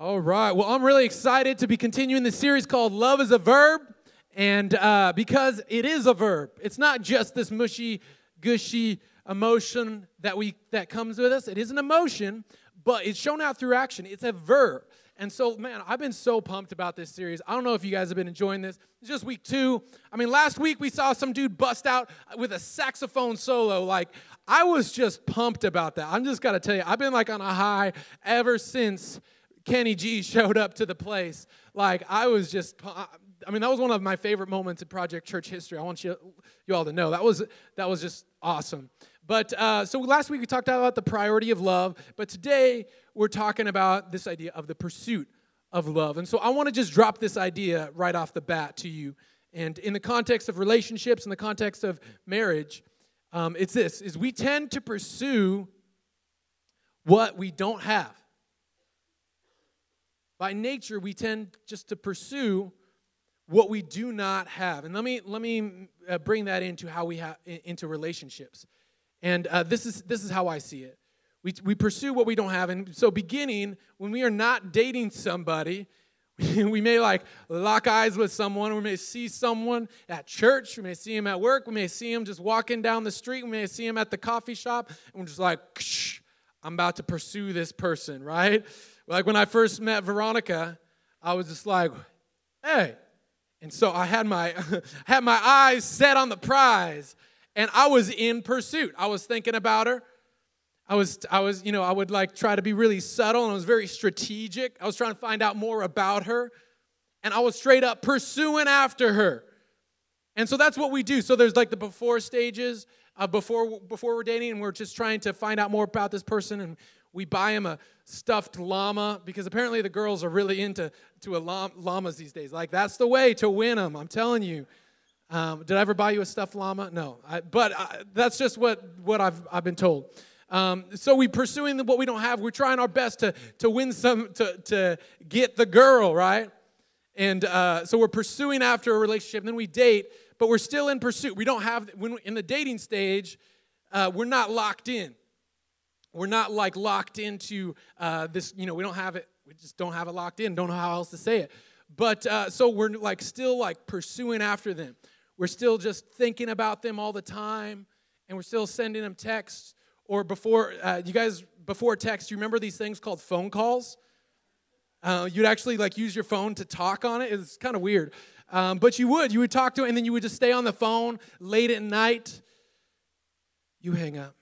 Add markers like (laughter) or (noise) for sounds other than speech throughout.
All right. Well, I'm really excited to be continuing the series called Love is a Verb. And uh, because it is a verb, it's not just this mushy, gushy emotion that, we, that comes with us. It is an emotion, but it's shown out through action. It's a verb. And so, man, I've been so pumped about this series. I don't know if you guys have been enjoying this. It's just week two. I mean, last week we saw some dude bust out with a saxophone solo. Like, I was just pumped about that. I'm just got to tell you, I've been like on a high ever since Kenny G showed up to the place. Like, I was just, I mean, that was one of my favorite moments in Project Church history. I want you, you all to know that was that was just awesome. But uh, so last week we talked about the priority of love, but today we're talking about this idea of the pursuit of love. And so I want to just drop this idea right off the bat to you. And in the context of relationships, in the context of marriage, um, it's this: is we tend to pursue what we don't have. By nature, we tend just to pursue what we do not have. And let me let me uh, bring that into how we have into relationships. And uh, this is this is how I see it. We, we pursue what we don't have. And so, beginning, when we are not dating somebody, (laughs) we may like lock eyes with someone. We may see someone at church. We may see him at work. We may see him just walking down the street. We may see him at the coffee shop. And we're just like, I'm about to pursue this person, right? Like when I first met Veronica, I was just like, hey. And so I had my, (laughs) had my eyes set on the prize and I was in pursuit. I was thinking about her. I was, I was, you know, I would like try to be really subtle and I was very strategic. I was trying to find out more about her. And I was straight up pursuing after her. And so that's what we do. So there's like the before stages, uh, before before we're dating, and we're just trying to find out more about this person, and we buy him a stuffed llama because apparently the girls are really into to llamas these days. Like that's the way to win them. I'm telling you. Um, did I ever buy you a stuffed llama? No, I, but I, that's just what what I've I've been told. Um, so we pursuing what we don't have. We're trying our best to, to win some, to, to get the girl, right? And uh, so we're pursuing after a relationship. Then we date, but we're still in pursuit. We don't have, when in the dating stage, uh, we're not locked in. We're not like locked into uh, this, you know, we don't have it, we just don't have it locked in, don't know how else to say it. But uh, so we're like still like pursuing after them. We're still just thinking about them all the time, and we're still sending them texts or before uh, you guys before text you remember these things called phone calls? Uh, you'd actually like use your phone to talk on it? It's kind of weird. Um, but you would you would talk to it and then you would just stay on the phone late at night. You hang up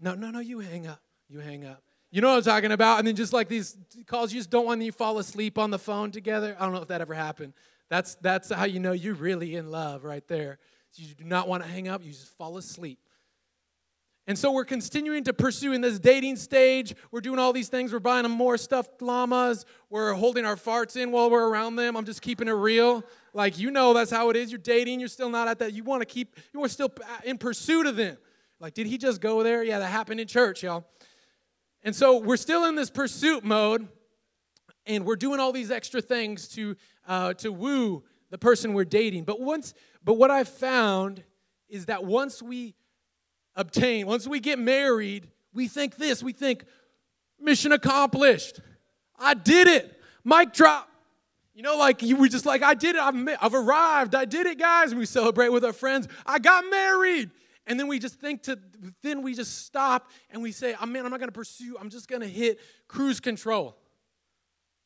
no no no you hang up you hang up you know what i'm talking about and then just like these calls you just don't want you fall asleep on the phone together i don't know if that ever happened that's that's how you know you're really in love right there you do not want to hang up you just fall asleep and so we're continuing to pursue in this dating stage. We're doing all these things. We're buying them more stuffed llamas. We're holding our farts in while we're around them. I'm just keeping it real. Like, you know, that's how it is. You're dating. You're still not at that. You want to keep, you are still in pursuit of them. Like, did he just go there? Yeah, that happened in church, y'all. And so we're still in this pursuit mode, and we're doing all these extra things to, uh, to woo the person we're dating. But once, but what I've found is that once we obtain. Once we get married, we think this we think, mission accomplished. I did it. Mic drop. You know, like you were just like, I did it. I've, I've arrived. I did it, guys. We celebrate with our friends. I got married. And then we just think to, then we just stop and we say, oh, man, I'm not going to pursue. I'm just going to hit cruise control.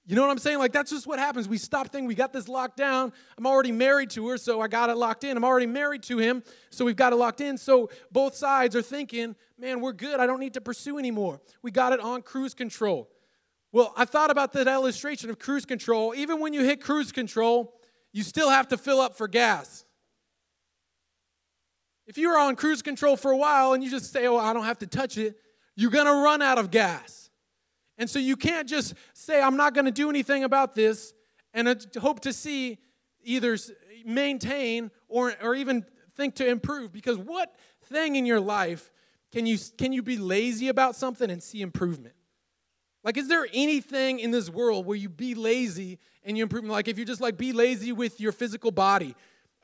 You know what I'm saying? Like, that's just what happens. We stop thinking, we got this locked down. I'm already married to her, so I got it locked in. I'm already married to him, so we've got it locked in. So both sides are thinking, man, we're good. I don't need to pursue anymore. We got it on cruise control. Well, I thought about that illustration of cruise control. Even when you hit cruise control, you still have to fill up for gas. If you're on cruise control for a while and you just say, oh, I don't have to touch it, you're going to run out of gas. And so you can't just say, I'm not going to do anything about this and hope to see either maintain or, or even think to improve. Because what thing in your life can you, can you be lazy about something and see improvement? Like, is there anything in this world where you be lazy and you improve? Like, if you just like be lazy with your physical body,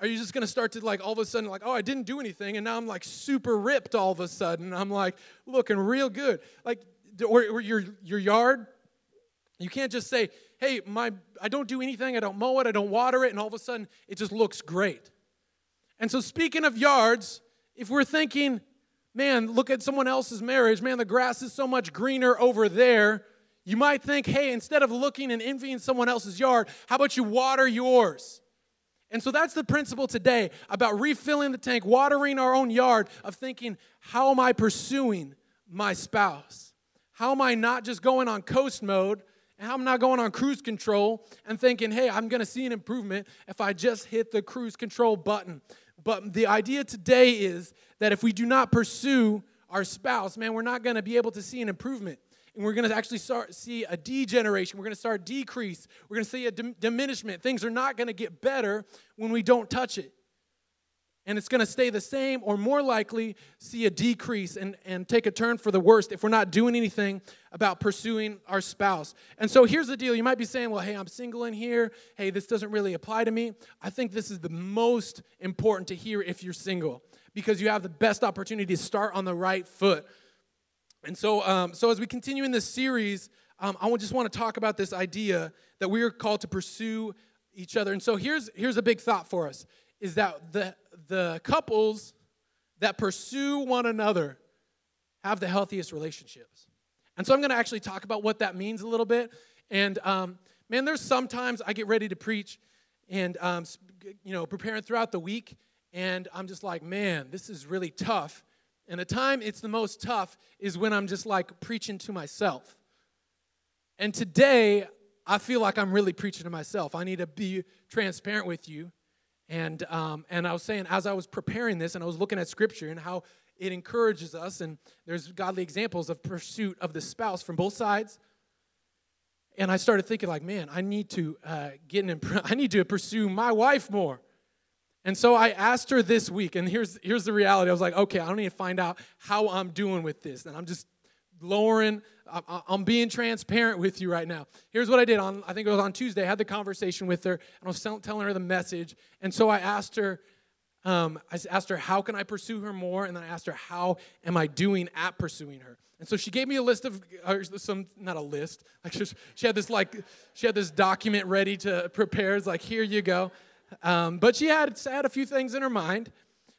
are you just gonna start to like all of a sudden like, oh, I didn't do anything, and now I'm like super ripped all of a sudden? I'm like looking real good. Like, or, or your, your yard, You can't just say, hey, my, I don't do anything, I don't mow it, I don't water it, and all of a sudden it just looks great. And so, speaking of yards, if we're thinking, man, look at someone else's marriage, man, the grass is so much greener over there, you might think, hey, instead of looking and envying someone else's yard, how about you water yours? And so that's the principle today about refilling the tank, watering our own yard, of thinking, how am I pursuing my spouse? How am I not just going on coast mode? And how am I not going on cruise control and thinking, hey, I'm going to see an improvement if I just hit the cruise control button? But the idea today is that if we do not pursue our spouse, man, we're not going to be able to see an improvement and we're going to actually start see a degeneration. We're going to start decrease. We're going to see a diminishment. Things are not going to get better when we don't touch it. And it's going to stay the same or more likely see a decrease and, and take a turn for the worst if we're not doing anything about pursuing our spouse. And so here's the deal. You might be saying, well, hey, I'm single in here. Hey, this doesn't really apply to me. I think this is the most important to hear if you're single because you have the best opportunity to start on the right foot. And so, um, so as we continue in this series, um, I just want to talk about this idea that we are called to pursue each other. And so here's here's a big thought for us: is that the the couples that pursue one another have the healthiest relationships. And so I'm going to actually talk about what that means a little bit. And um, man, there's sometimes I get ready to preach, and um, you know, preparing throughout the week, and I'm just like, man, this is really tough and the time it's the most tough is when I'm just like preaching to myself. And today, I feel like I'm really preaching to myself. I need to be transparent with you. And, um, and I was saying, as I was preparing this and I was looking at scripture and how it encourages us, and there's godly examples of pursuit of the spouse from both sides. And I started thinking, like, man, I need to uh, get in, (laughs) I need to pursue my wife more. And so I asked her this week, and here's, here's the reality. I was like, okay, I don't need to find out how I'm doing with this. And I'm just lowering, I'm being transparent with you right now. Here's what I did on, I think it was on Tuesday. I had the conversation with her, and I was telling her the message. And so I asked her, um, I asked her, how can I pursue her more? And then I asked her, how am I doing at pursuing her? And so she gave me a list of some, not a list, (laughs) like she, she had this like, she had this document ready to prepare. It's like, here you go. Um, but she had, had a few things in her mind.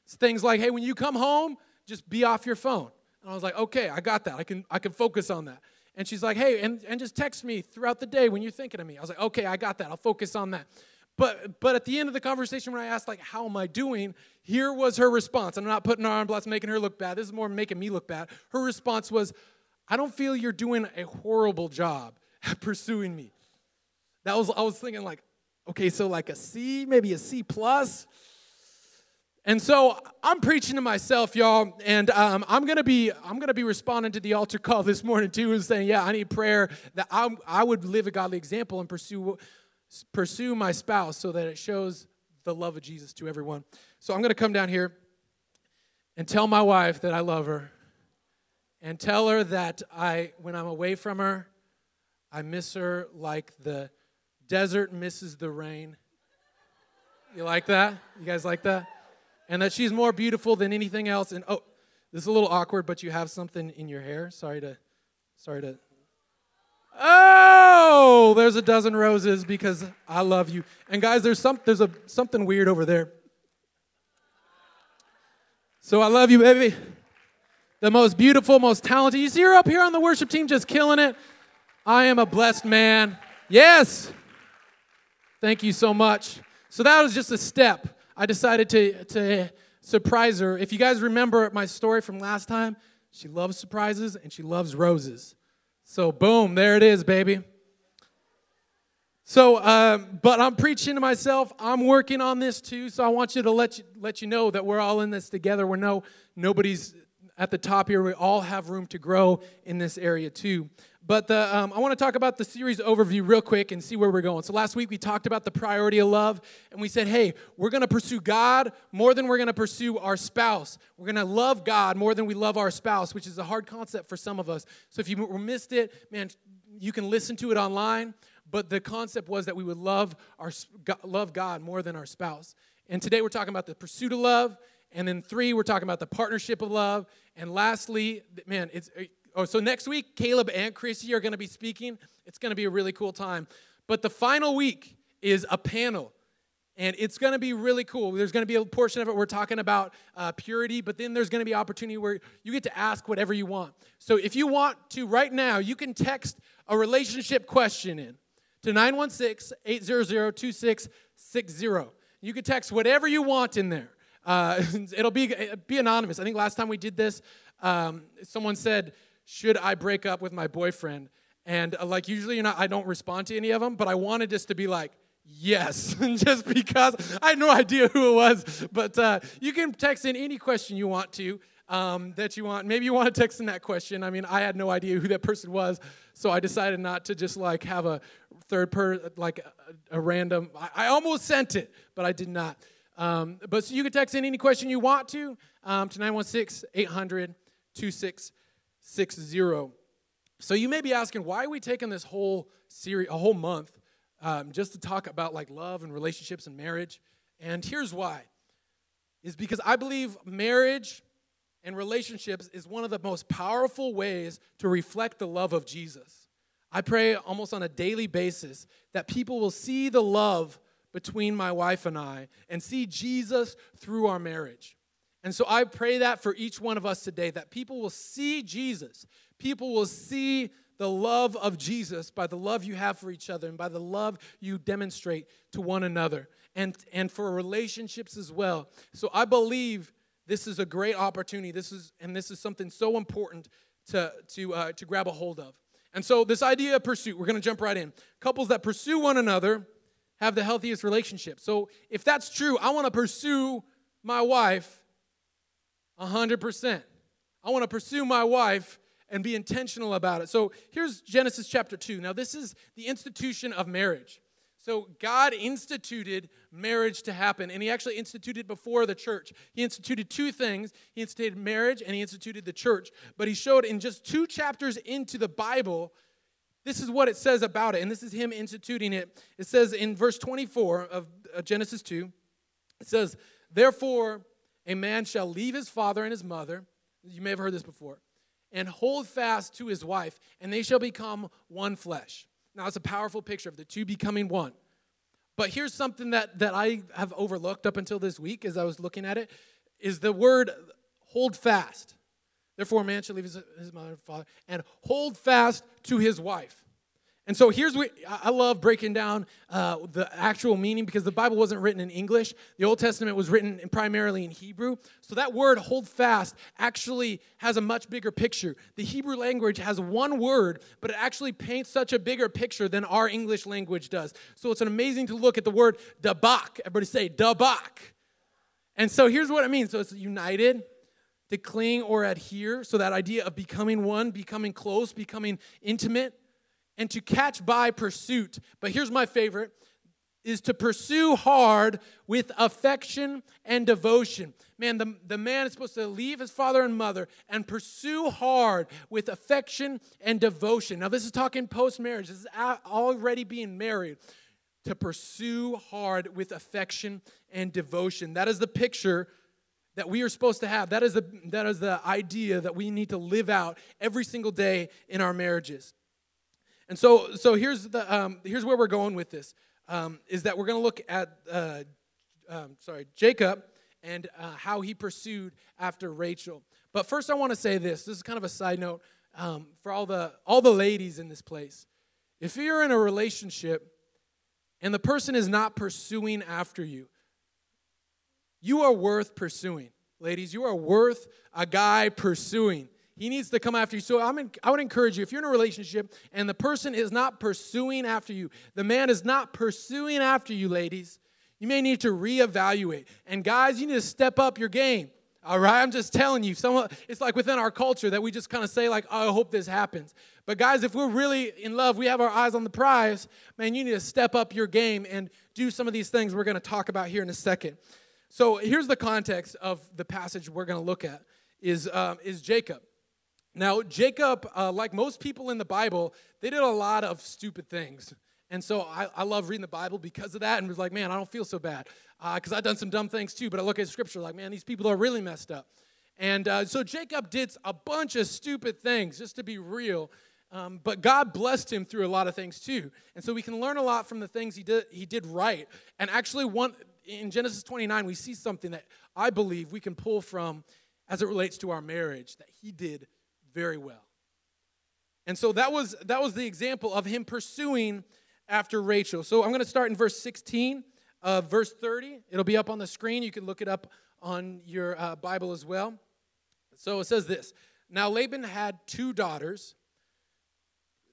Things like, hey, when you come home, just be off your phone. And I was like, okay, I got that. I can, I can focus on that. And she's like, hey, and, and just text me throughout the day when you're thinking of me. I was like, okay, I got that. I'll focus on that. But, but at the end of the conversation, when I asked, like, how am I doing? Here was her response. I'm not putting her on blast, making her look bad. This is more making me look bad. Her response was, I don't feel you're doing a horrible job at pursuing me. That was, I was thinking, like, Okay, so like a C, maybe a C plus. And so I'm preaching to myself, y'all, and um, I'm gonna be I'm gonna be responding to the altar call (laughs) this morning too, and saying, yeah, I need prayer that I I would live a godly example and pursue pursue my spouse so that it shows the love of Jesus to everyone. So I'm gonna come down here and tell my wife that I love her, and tell her that I when I'm away from her, I miss her like the desert misses the rain. You like that? You guys like that? And that she's more beautiful than anything else. And oh, this is a little awkward, but you have something in your hair. Sorry to, sorry to. Oh, there's a dozen roses because I love you. And guys, there's some, there's a something weird over there. So I love you, baby. The most beautiful, most talented. You see her up here on the worship team just killing it. I am a blessed man. Yes. Thank you so much. So that was just a step. I decided to, to surprise her. If you guys remember my story from last time, she loves surprises and she loves roses. So, boom, there it is, baby. So, um, but I'm preaching to myself. I'm working on this too. So I want you to let you let you know that we're all in this together. We're no nobody's at the top here. We all have room to grow in this area too. But the, um, I want to talk about the series overview real quick and see where we're going. So last week we talked about the priority of love, and we said, hey, we're going to pursue God more than we're going to pursue our spouse. We're going to love God more than we love our spouse, which is a hard concept for some of us. So if you missed it, man, you can listen to it online. But the concept was that we would love our love God more than our spouse. And today we're talking about the pursuit of love, and then three we're talking about the partnership of love, and lastly, man, it's Oh, so next week, Caleb and Chrissy are going to be speaking. It's going to be a really cool time. But the final week is a panel and it's going to be really cool. There's going to be a portion of it we're talking about uh, purity, but then there's going to be opportunity where you get to ask whatever you want. So if you want to right now, you can text a relationship question in to 916-800-2660. You can text whatever you want in there. Uh, (laughs) it'll be be anonymous. I think last time we did this, um, someone said, "Should I break up with my boyfriend?" And uh, like usually, you know, I don't respond to any of them, but I wanted this to be like Yes, (laughs) just because I had no idea who it was. But uh, you can text in any question you want to um, that you want. Maybe you want to text in that question. I mean, I had no idea who that person was, so I decided not to just like have a third per like a, a random. I, I, almost sent it, but I did not. Um, but so you can text in any question you want to um, to 916 800 2660. So you may be asking, why are we taking this whole series, a whole month? um, just to talk about like love and relationships and marriage. And here's why is because I believe marriage and relationships is one of the most powerful ways to reflect the love of Jesus. I pray almost on a daily basis that people will see the love between my wife and I and see Jesus through our marriage. And so I pray that for each one of us today, that people will see Jesus. People will see the love of Jesus by the love you have for each other and by the love you demonstrate to one another and, and for relationships as well. So I believe this is a great opportunity. This is and this is something so important to, to, uh, to grab a hold of. And so this idea of pursuit, we're going to jump right in. Couples that pursue one another have the healthiest relationship. So if that's true, I want to pursue my wife 100%. I want to pursue my wife and be intentional about it. So here's Genesis chapter 2. Now, this is the institution of marriage. So God instituted marriage to happen, and He actually instituted before the church. He instituted two things He instituted marriage and He instituted the church. But He showed in just two chapters into the Bible, this is what it says about it, and this is Him instituting it. It says in verse 24 of uh, Genesis 2, it says, Therefore, a man shall leave his father and his mother. You may have heard this before and hold fast to his wife, and they shall become one flesh. Now, it's a powerful picture of the two becoming one. But here's something that, that I have overlooked up until this week as I was looking at it is the word hold fast. Therefore, a man shall leave his, his mother and father and hold fast to his wife. And so here's what I love breaking down uh, the actual meaning because the Bible wasn't written in English. The Old Testament was written primarily in Hebrew. So that word, hold fast, actually has a much bigger picture. The Hebrew language has one word, but it actually paints such a bigger picture than our English language does. So it's amazing to look at the word dabak. Everybody say dabak. And so here's what it means so it's united, to cling or adhere. So that idea of becoming one, becoming close, becoming intimate and to catch by pursuit. But here's my favorite is to pursue hard with affection and devotion. Man, the, the man is supposed to leave his father and mother and pursue hard with affection and devotion. Now, this is talking post marriage, this is already being married. To pursue hard with affection and devotion. That is the picture that we are supposed to have. That is the, that is the idea that we need to live out every single day in our marriages. And so, so here's, the, um, here's where we're going with this, um, is that we're going to look at, uh, um, sorry, Jacob and uh, how he pursued after Rachel. But first I want to say this. This is kind of a side note um, for all the, all the ladies in this place. If you're in a relationship and the person is not pursuing after you, you are worth pursuing. Ladies, you are worth a guy pursuing. He needs to come after you. So I'm in, I would encourage you if you're in a relationship and the person is not pursuing after you, the man is not pursuing after you, ladies, you may need to reevaluate. And guys, you need to step up your game. All right, I'm just telling you. Some, it's like within our culture that we just kind of say like, oh, "I hope this happens." But guys, if we're really in love, we have our eyes on the prize. Man, you need to step up your game and do some of these things we're going to talk about here in a second. So here's the context of the passage we're going to look at: is um, is Jacob. Now, Jacob, uh, like most people in the Bible, they did a lot of stupid things. And so I, I love reading the Bible because of that and was like, man, I don't feel so bad. Because uh, I've done some dumb things too, but I look at scripture like, man, these people are really messed up. And uh, so Jacob did a bunch of stupid things, just to be real. Um, but God blessed him through a lot of things too. And so we can learn a lot from the things he did, he did right. And actually, one, in Genesis 29, we see something that I believe we can pull from as it relates to our marriage that he did very well. And so that was, that was the example of him pursuing after Rachel. So I'm going to start in verse 16, uh, verse 30. It'll be up on the screen. You can look it up on your uh, Bible as well. So it says this Now Laban had two daughters.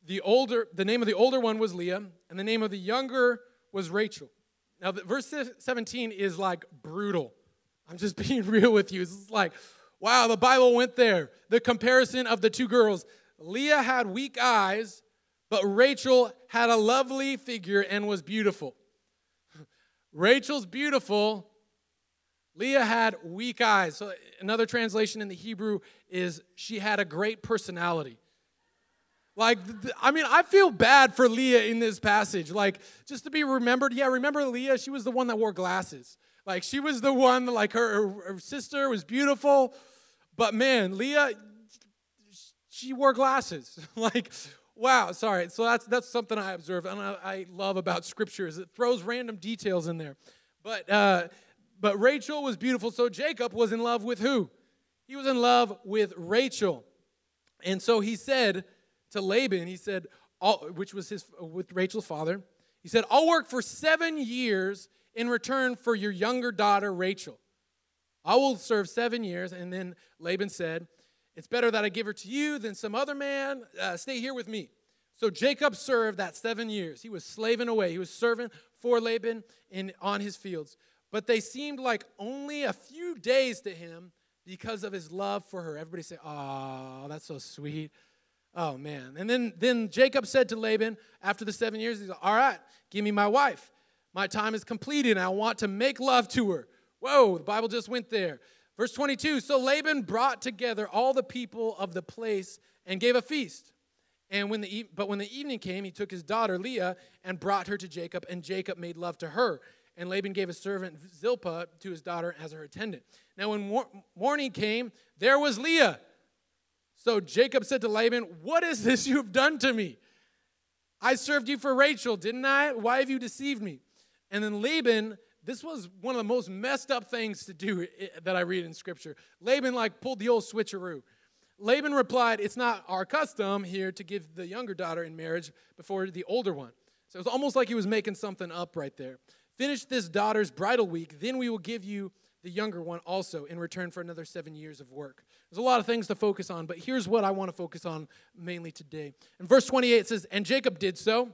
The older, the name of the older one was Leah, and the name of the younger was Rachel. Now, the, verse 17 is like brutal. I'm just (laughs) being real with you. It's like, wow, the Bible went there. The comparison of the two girls. Leah had weak eyes, but Rachel had a lovely figure and was beautiful. (laughs) Rachel's beautiful. Leah had weak eyes. So, another translation in the Hebrew is she had a great personality. Like, I mean, I feel bad for Leah in this passage. Like, just to be remembered, yeah, remember Leah? She was the one that wore glasses. Like, she was the one, like, her, her, sister was beautiful. But man, Leah, she wore glasses. (laughs) like, wow, sorry. So that's that's something I observe and I, I, love about scripture is it throws random details in there. But uh, but Rachel was beautiful. So Jacob was in love with who? He was in love with Rachel. And so he said to Laban, he said, which was his with Rachel's father, he said, I'll work for seven years in return for your younger daughter Rachel. I will serve seven years. And then Laban said, It's better that I give her to you than some other man. Uh, stay here with me. So Jacob served that seven years. He was slaving away. He was serving for Laban in, on his fields. But they seemed like only a few days to him because of his love for her. Everybody say, Oh, that's so sweet. Oh man. And then, then Jacob said to Laban after the seven years, he's like, All right, give me my wife. My time is completed, and I want to make love to her. Whoa, the Bible just went there. Verse 22 So Laban brought together all the people of the place and gave a feast. And when the, but when the evening came, he took his daughter Leah and brought her to Jacob, and Jacob made love to her. And Laban gave his servant Zilpah to his daughter as her attendant. Now, when morning came, there was Leah. So Jacob said to Laban, What is this (laughs) you have done to me? I served you for Rachel, didn't I? Why have you deceived me? And then Laban this was one of the most messed up things to do eh, that I read in scripture. Laban like pulled the old switcheroo. Laban replied, It's not our custom here to give the younger daughter in marriage before the older one. So it was almost like he was making something up right there. Finish this daughter's bridal week, then we will give you the younger one also in return for another seven years of work. There's a lot of things to focus on, but here's what I want to focus on mainly today. In verse 28, it says, And Jacob did so.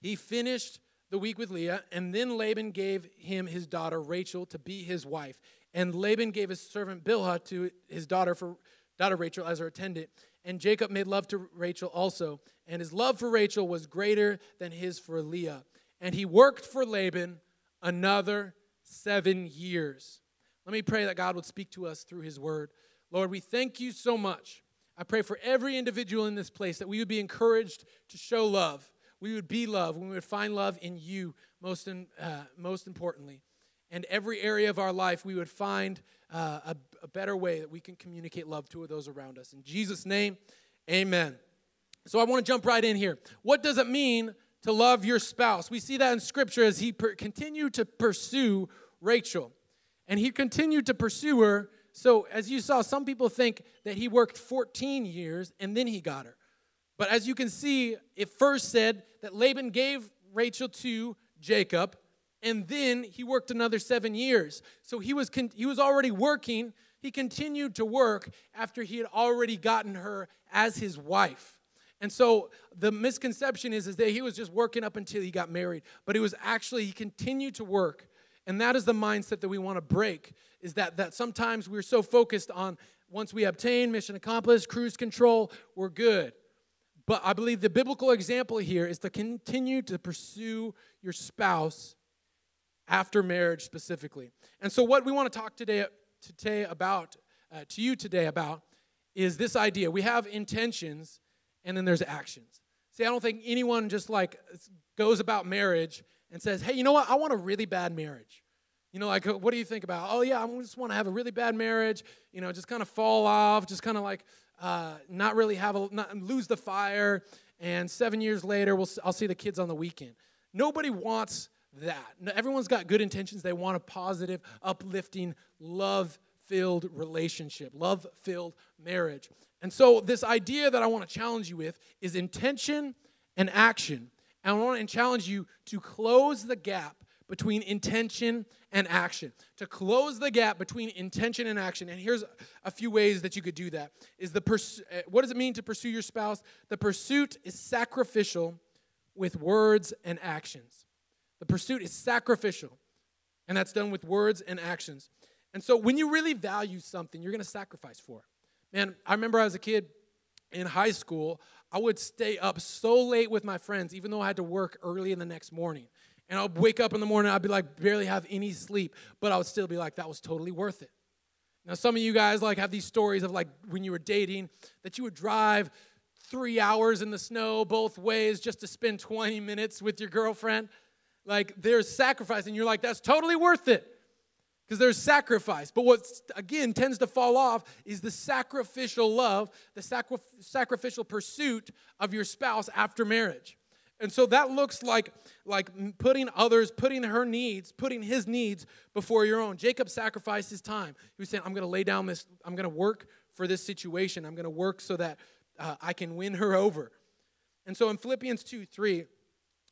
He finished the week with Leah, and then Laban gave him his daughter Rachel to be his wife. And Laban gave his servant Bilhah to his daughter for daughter Rachel as her attendant. And Jacob made love to Rachel also, and his love for Rachel was greater than his for Leah. And he worked for Laban another seven years. Let me pray that God would speak to us through his word. Lord, we thank you so much. I pray for every individual in this place that we would be encouraged to show love we would be love, we would find love in you, most, in, uh, most importantly. And every area of our life, we would find uh, a, a better way that we can communicate love to those around us. In Jesus' name, amen. So I want to jump right in here. What does it mean to love your spouse? We see that in Scripture as he per- continued to pursue Rachel. And he continued to pursue her. So, as you saw, some people think that he worked 14 years and then he got her. But as you can see, it first said that Laban gave Rachel to Jacob, and then he worked another seven years. So he was, con- he was already working. He continued to work after he had already gotten her as his wife. And so the misconception is, is that he was just working up until he got married, but it was actually, he continued to work. And that is the mindset that we want to break, is that, that sometimes we're so focused on once we obtain mission accomplished, cruise control, we're good. But I believe the biblical example here is to continue to pursue your spouse after marriage specifically. And so, what we want to talk today, today about, uh, to you today about, is this idea. We have intentions and then there's actions. See, I don't think anyone just like goes about marriage and says, hey, you know what? I want a really bad marriage. You know, like, what do you think about? Oh, yeah, I just want to have a really bad marriage, you know, just kind of fall off, just kind of like uh, not really have a, not, lose the fire. And seven years later, we'll, I'll see the kids on the weekend. Nobody wants that. Everyone's got good intentions. They want a positive, uplifting, love filled relationship, love filled marriage. And so, this idea that I want to challenge you with is intention and action. And I want to challenge you to close the gap between intention and action. To close the gap between intention and action. And here's a few ways that you could do that. Is the pers- uh, what does it mean to pursue your spouse? The pursuit is sacrificial with words and actions. The pursuit is sacrificial. And that's done with words and actions. And so when you really value something, you're going to sacrifice for it. Man, I remember as a kid in high school, I would stay up so late with my friends, even though I had to work early in the next morning. And I'd wake up in the morning, I'd be like, barely have any sleep, but I would still be like, that was totally worth it. Now, some of you guys like have these stories of like when you were dating that you would drive three hours in the snow both ways just to spend 20 minutes with your girlfriend. Like there's sacrifice, and you're like, that's totally worth it because there's sacrifice. But what, again, tends to fall off is the sacrificial love, the sacri- sacrificial pursuit of your spouse after marriage. And so that looks like, like putting others, putting her needs, putting his needs before your own. Jacob sacrificed his time. He was saying, I'm going to lay down this, I'm going to work for this situation. I'm going to work so that uh, I can win her over. And so in Philippians 2 3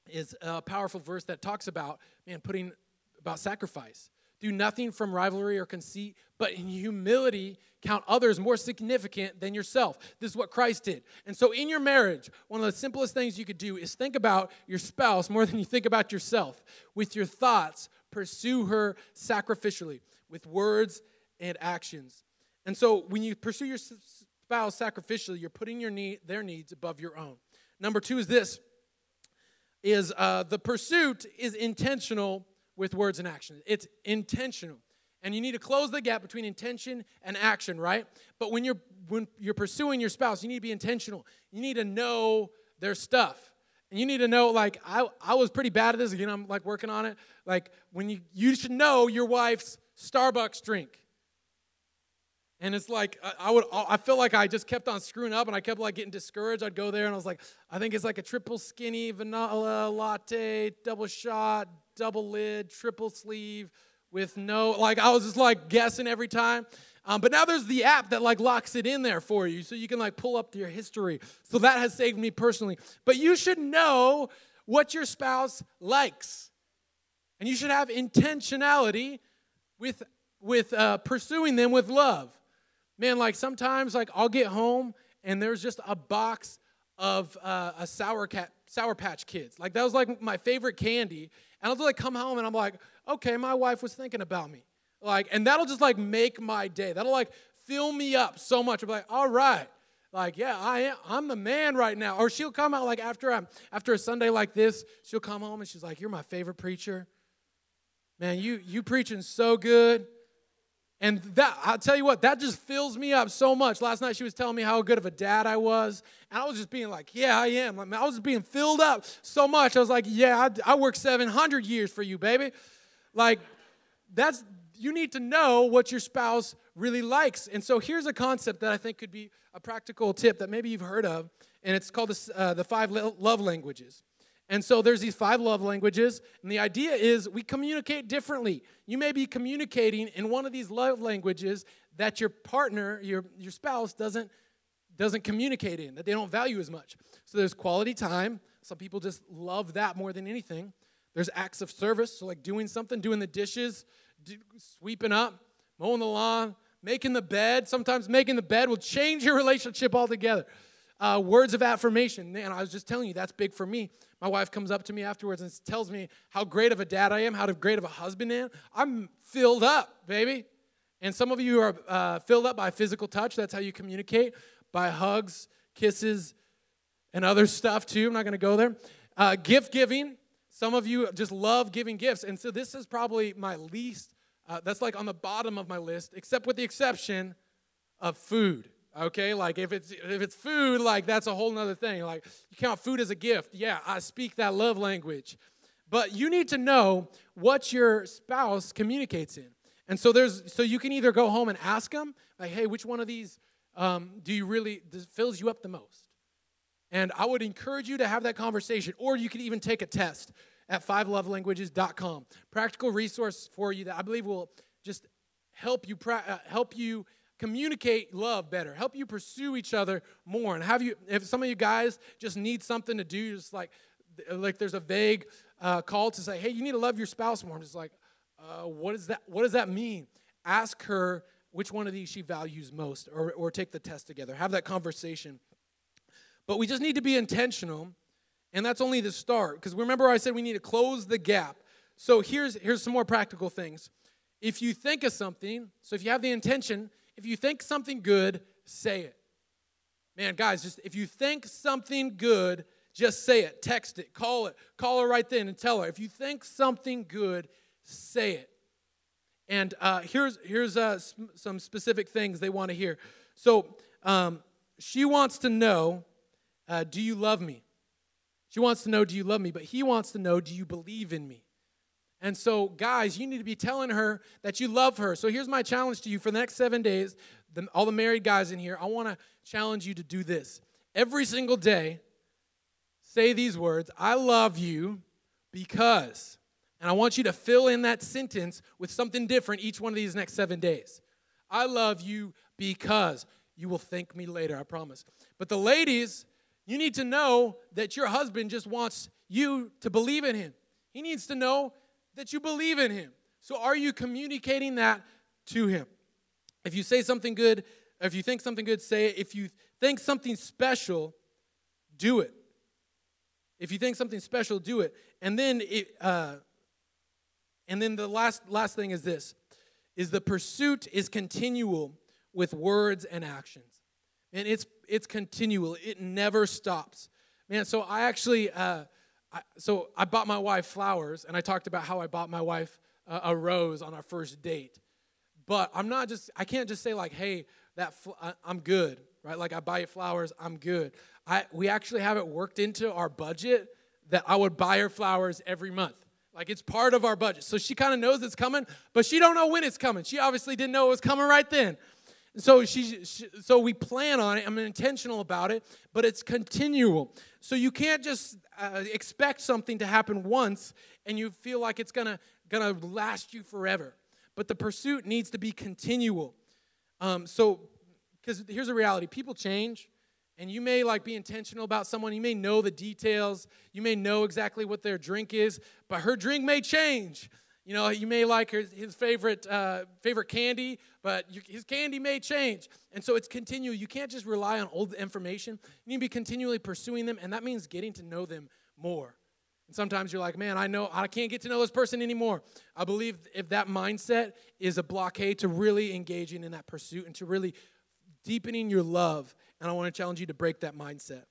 is a powerful verse that talks about, man, putting about sacrifice. Do nothing from rivalry or conceit, but in humility count others more significant than yourself. This is what Christ did. And so, in your marriage, one of the simplest things you could do is think about your spouse more than you think about yourself. With your thoughts, pursue her sacrificially with words and actions. And so, when you pursue your spouse sacrificially, you're putting your need, their needs above your own. Number two is this: is uh, the pursuit is intentional with words and action. It's intentional. And you need to close the gap between intention and action, right? But when you're when you're pursuing your spouse, you need to be intentional. You need to know their stuff. And you need to know, like, I, I was pretty bad at this. Again, I'm like working on it. Like, when you you should know your wife's Starbucks drink. And it's like I would I feel like I just kept on screwing up and I kept like getting discouraged. I'd go there and I was like, I think it's like a triple skinny vanilla latte, double shot, double lid, triple sleeve with no like I was just like guessing every time. Um, but now there's the app that like locks it in there for you so you can like pull up your history. So that has saved me personally. But you should know what your spouse likes. And you should have intentionality with with uh, pursuing them with love man, like sometimes like I'll get home and there's just a box of uh, a sour cat sour patch kids. Like that was like my favorite candy. And I'll just like come home and I'm like, okay, my wife was thinking about me. Like, and that'll just like make my day. That'll like fill me up so much. I'm like, all right. Like, yeah, I am I'm the man right now. Or she'll come out like after I'm after a Sunday like this, she'll come home and she's like, You're my favorite preacher. Man, you you preaching so good. And that, I'll tell you what, that just fills me up so much. Last night she was telling me how good of a dad I was. And I was just being like, yeah, I am. I was just being filled up so much. I was like, yeah, I, I worked 700 years for you, baby. Like, that's, you need to know what your spouse really likes. And so here's a concept that I think could be a practical tip that maybe you've heard of. And it's called the, uh, the five love languages. And so there's these five love languages, and the idea is we communicate differently. You may be communicating in one of these love languages that your partner, your, your spouse, doesn't, doesn't communicate in, that they don't value as much. So there's quality time. Some people just love that more than anything. There's acts of service, so like doing something, doing the dishes, do, sweeping up, mowing the lawn, making the bed. Sometimes making the bed will change your (laughs) relationship altogether. Uh, words of affirmation. Man, I was just telling you, that's big for me. My wife comes up to me afterwards and tells me how great of a dad I am, how great of a husband I am. I'm filled up, baby. And some of you are uh, filled up by physical touch. That's how you communicate, by hugs, kisses, and other stuff too. I'm not going to go there. Uh, gift giving. Some of you just love giving gifts. And so this is probably my least, uh, that's like on the bottom of my list, except with the exception of food okay like if it's if it's food like that's a whole nother thing like you count food as a gift yeah i speak that love language but you need to know what your spouse communicates in. And so there's so you can either go home and ask them, like, hey, which one of these um, do you really fills you up the most? And I would encourage you to have that conversation, or you could even take a test at fivelovelanguages.com. Practical resource for you that I believe will just help you uh, help you communicate love better, help you pursue each other more, and have you. If some of you guys just need something to do, just like like there's a vague uh, call to say, hey, you need to love your spouse more. I'm just like, uh, what does that what does that mean? Ask her which one of these she values most, or or take the test together. Have that conversation. But we just need to be intentional, and that's only the start. Because remember, I said we need to close the gap. So here's here's some more practical things. If you think of something, so if you have the intention, if you think something good, say it. Man, guys, just if you think something good, just say it. Text it. Call it. Call her right then and tell her. If you think something good, say it. And uh, here's here's uh, some specific things they want to hear. So um, she wants to know, uh, do you love me? She wants to know, do you love me? But he wants to know, do you believe in me? And so, guys, you need to be telling her that you love her. So, here's my challenge to you for the next seven days. The, all the married guys in here, I want to challenge you to do this. Every single day, say these words I love you because. And I want you to fill in that sentence with something different each one of these next seven days. I love you because. You will thank me later, I promise. But the ladies, you need to know that your husband just wants you to believe in him. He needs to know that you believe in him. So are you communicating that to him? If you say something good, if you think something good, say it. If you think something special, do it. If you think something special, do it. And then it, uh, and then the last last thing is this is the pursuit is continual with words and actions. And it's it's continual. It never stops. Man, so I actually uh, I, so I bought my wife flowers, and I talked about how I bought my wife a, a rose on our first date. But I'm not just, I can't just say, like, hey, that fl- I, I'm good, right? Like, I buy you flowers, I'm good. I, we actually have it worked into our budget that I would buy her flowers every month. Like it's part of our budget. So she kind of knows it's coming, but she don't know when it's coming. She obviously didn't know it was coming right then. So she, she, so we plan on it. I'm intentional about it, but it's continual. So you can't just uh, expect something to happen once and you feel like it's gonna gonna last you forever. But the pursuit needs to be continual. Um, so, because here's a reality: people change, and you may like be intentional about someone. You may know the details. You may know exactly what their drink is, but her drink may change. You know, you may like his, his favorite uh, favorite candy, but you, his candy may change. And so it's continual. You can't just rely on old information. You need to be continually pursuing them, and that means getting to know them more. And sometimes you're like, man, I know I can't get to know this person anymore. I believe if that mindset is a blockade to really engaging in that pursuit and to really deepening your love. And I want to challenge you to break that mindset.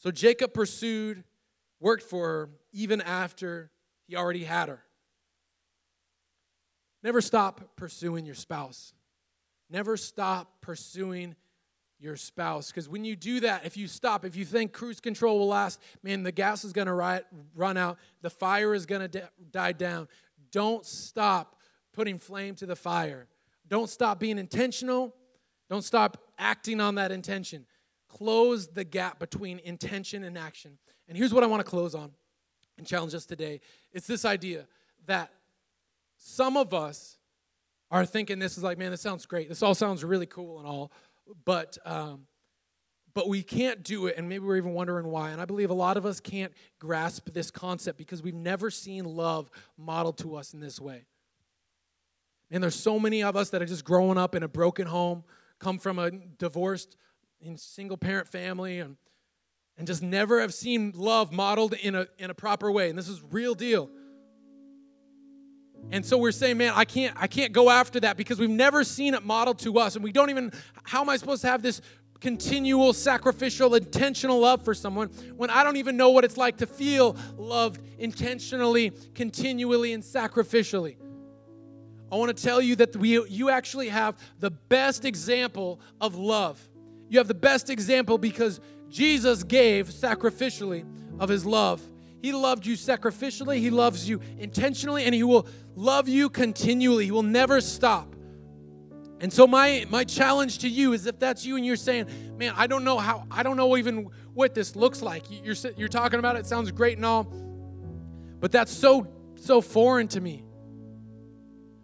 So Jacob pursued, worked for her, even after he already had her. Never stop pursuing your spouse. Never stop pursuing your spouse. Because when you do that, if you stop, if you think cruise control will last, man, the gas is going to run out, the fire is going to die down. Don't stop putting flame to the fire. Don't stop being intentional. Don't stop acting on that intention. Close the gap between intention and action. And here's what I want to close on and challenge us today it's this idea that some of us are thinking this is like, man, this sounds great. This all sounds really cool and all, but um, but we can't do it, and maybe we're even wondering why. And I believe a lot of us can't grasp this concept because we've never seen love modeled to us in this way. And there's so many of us that are just growing up in a broken home, come from a divorced single parent family, and and just never have seen love modeled in a in a proper way. And this is real deal. And so we're saying, man, I can't, I can't go after that because we've never seen it modeled to us. And we don't even, how am I supposed to have this continual, sacrificial, intentional love for someone when I don't even know what it's like to feel loved intentionally, continually, and sacrificially? I want to tell you that we, you actually have the best example of love. You have the best example because Jesus gave sacrificially of his love. He loved you sacrificially, He loves you intentionally, and He will love you continually. He will never stop. And so my my challenge to you is if that's you and you're saying, "Man, I don't know how I don't know even what this looks like." You're you're talking about it sounds great and all, but that's so so foreign to me.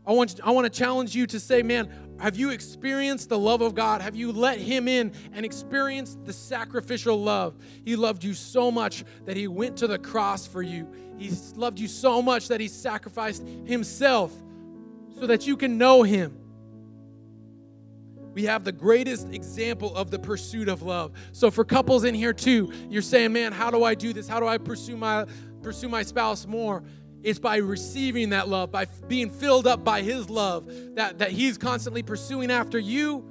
I want I want to challenge you to say, "Man, have you experienced the love of God? Have you let him in and experienced the sacrificial love? He loved you so much that he went to the cross for you. He loved you so much that he sacrificed himself so that you can know him we have the greatest example of the pursuit of love. So for couples in here too, you're saying, "Man, how do I do this? How do I pursue my pursue my spouse more?" It's by receiving that love, by being filled up by his love that that he's constantly pursuing after you.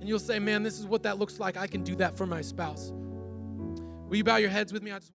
And you'll say, "Man, this is what that looks like. I can do that for my spouse." Will you bow your heads with me?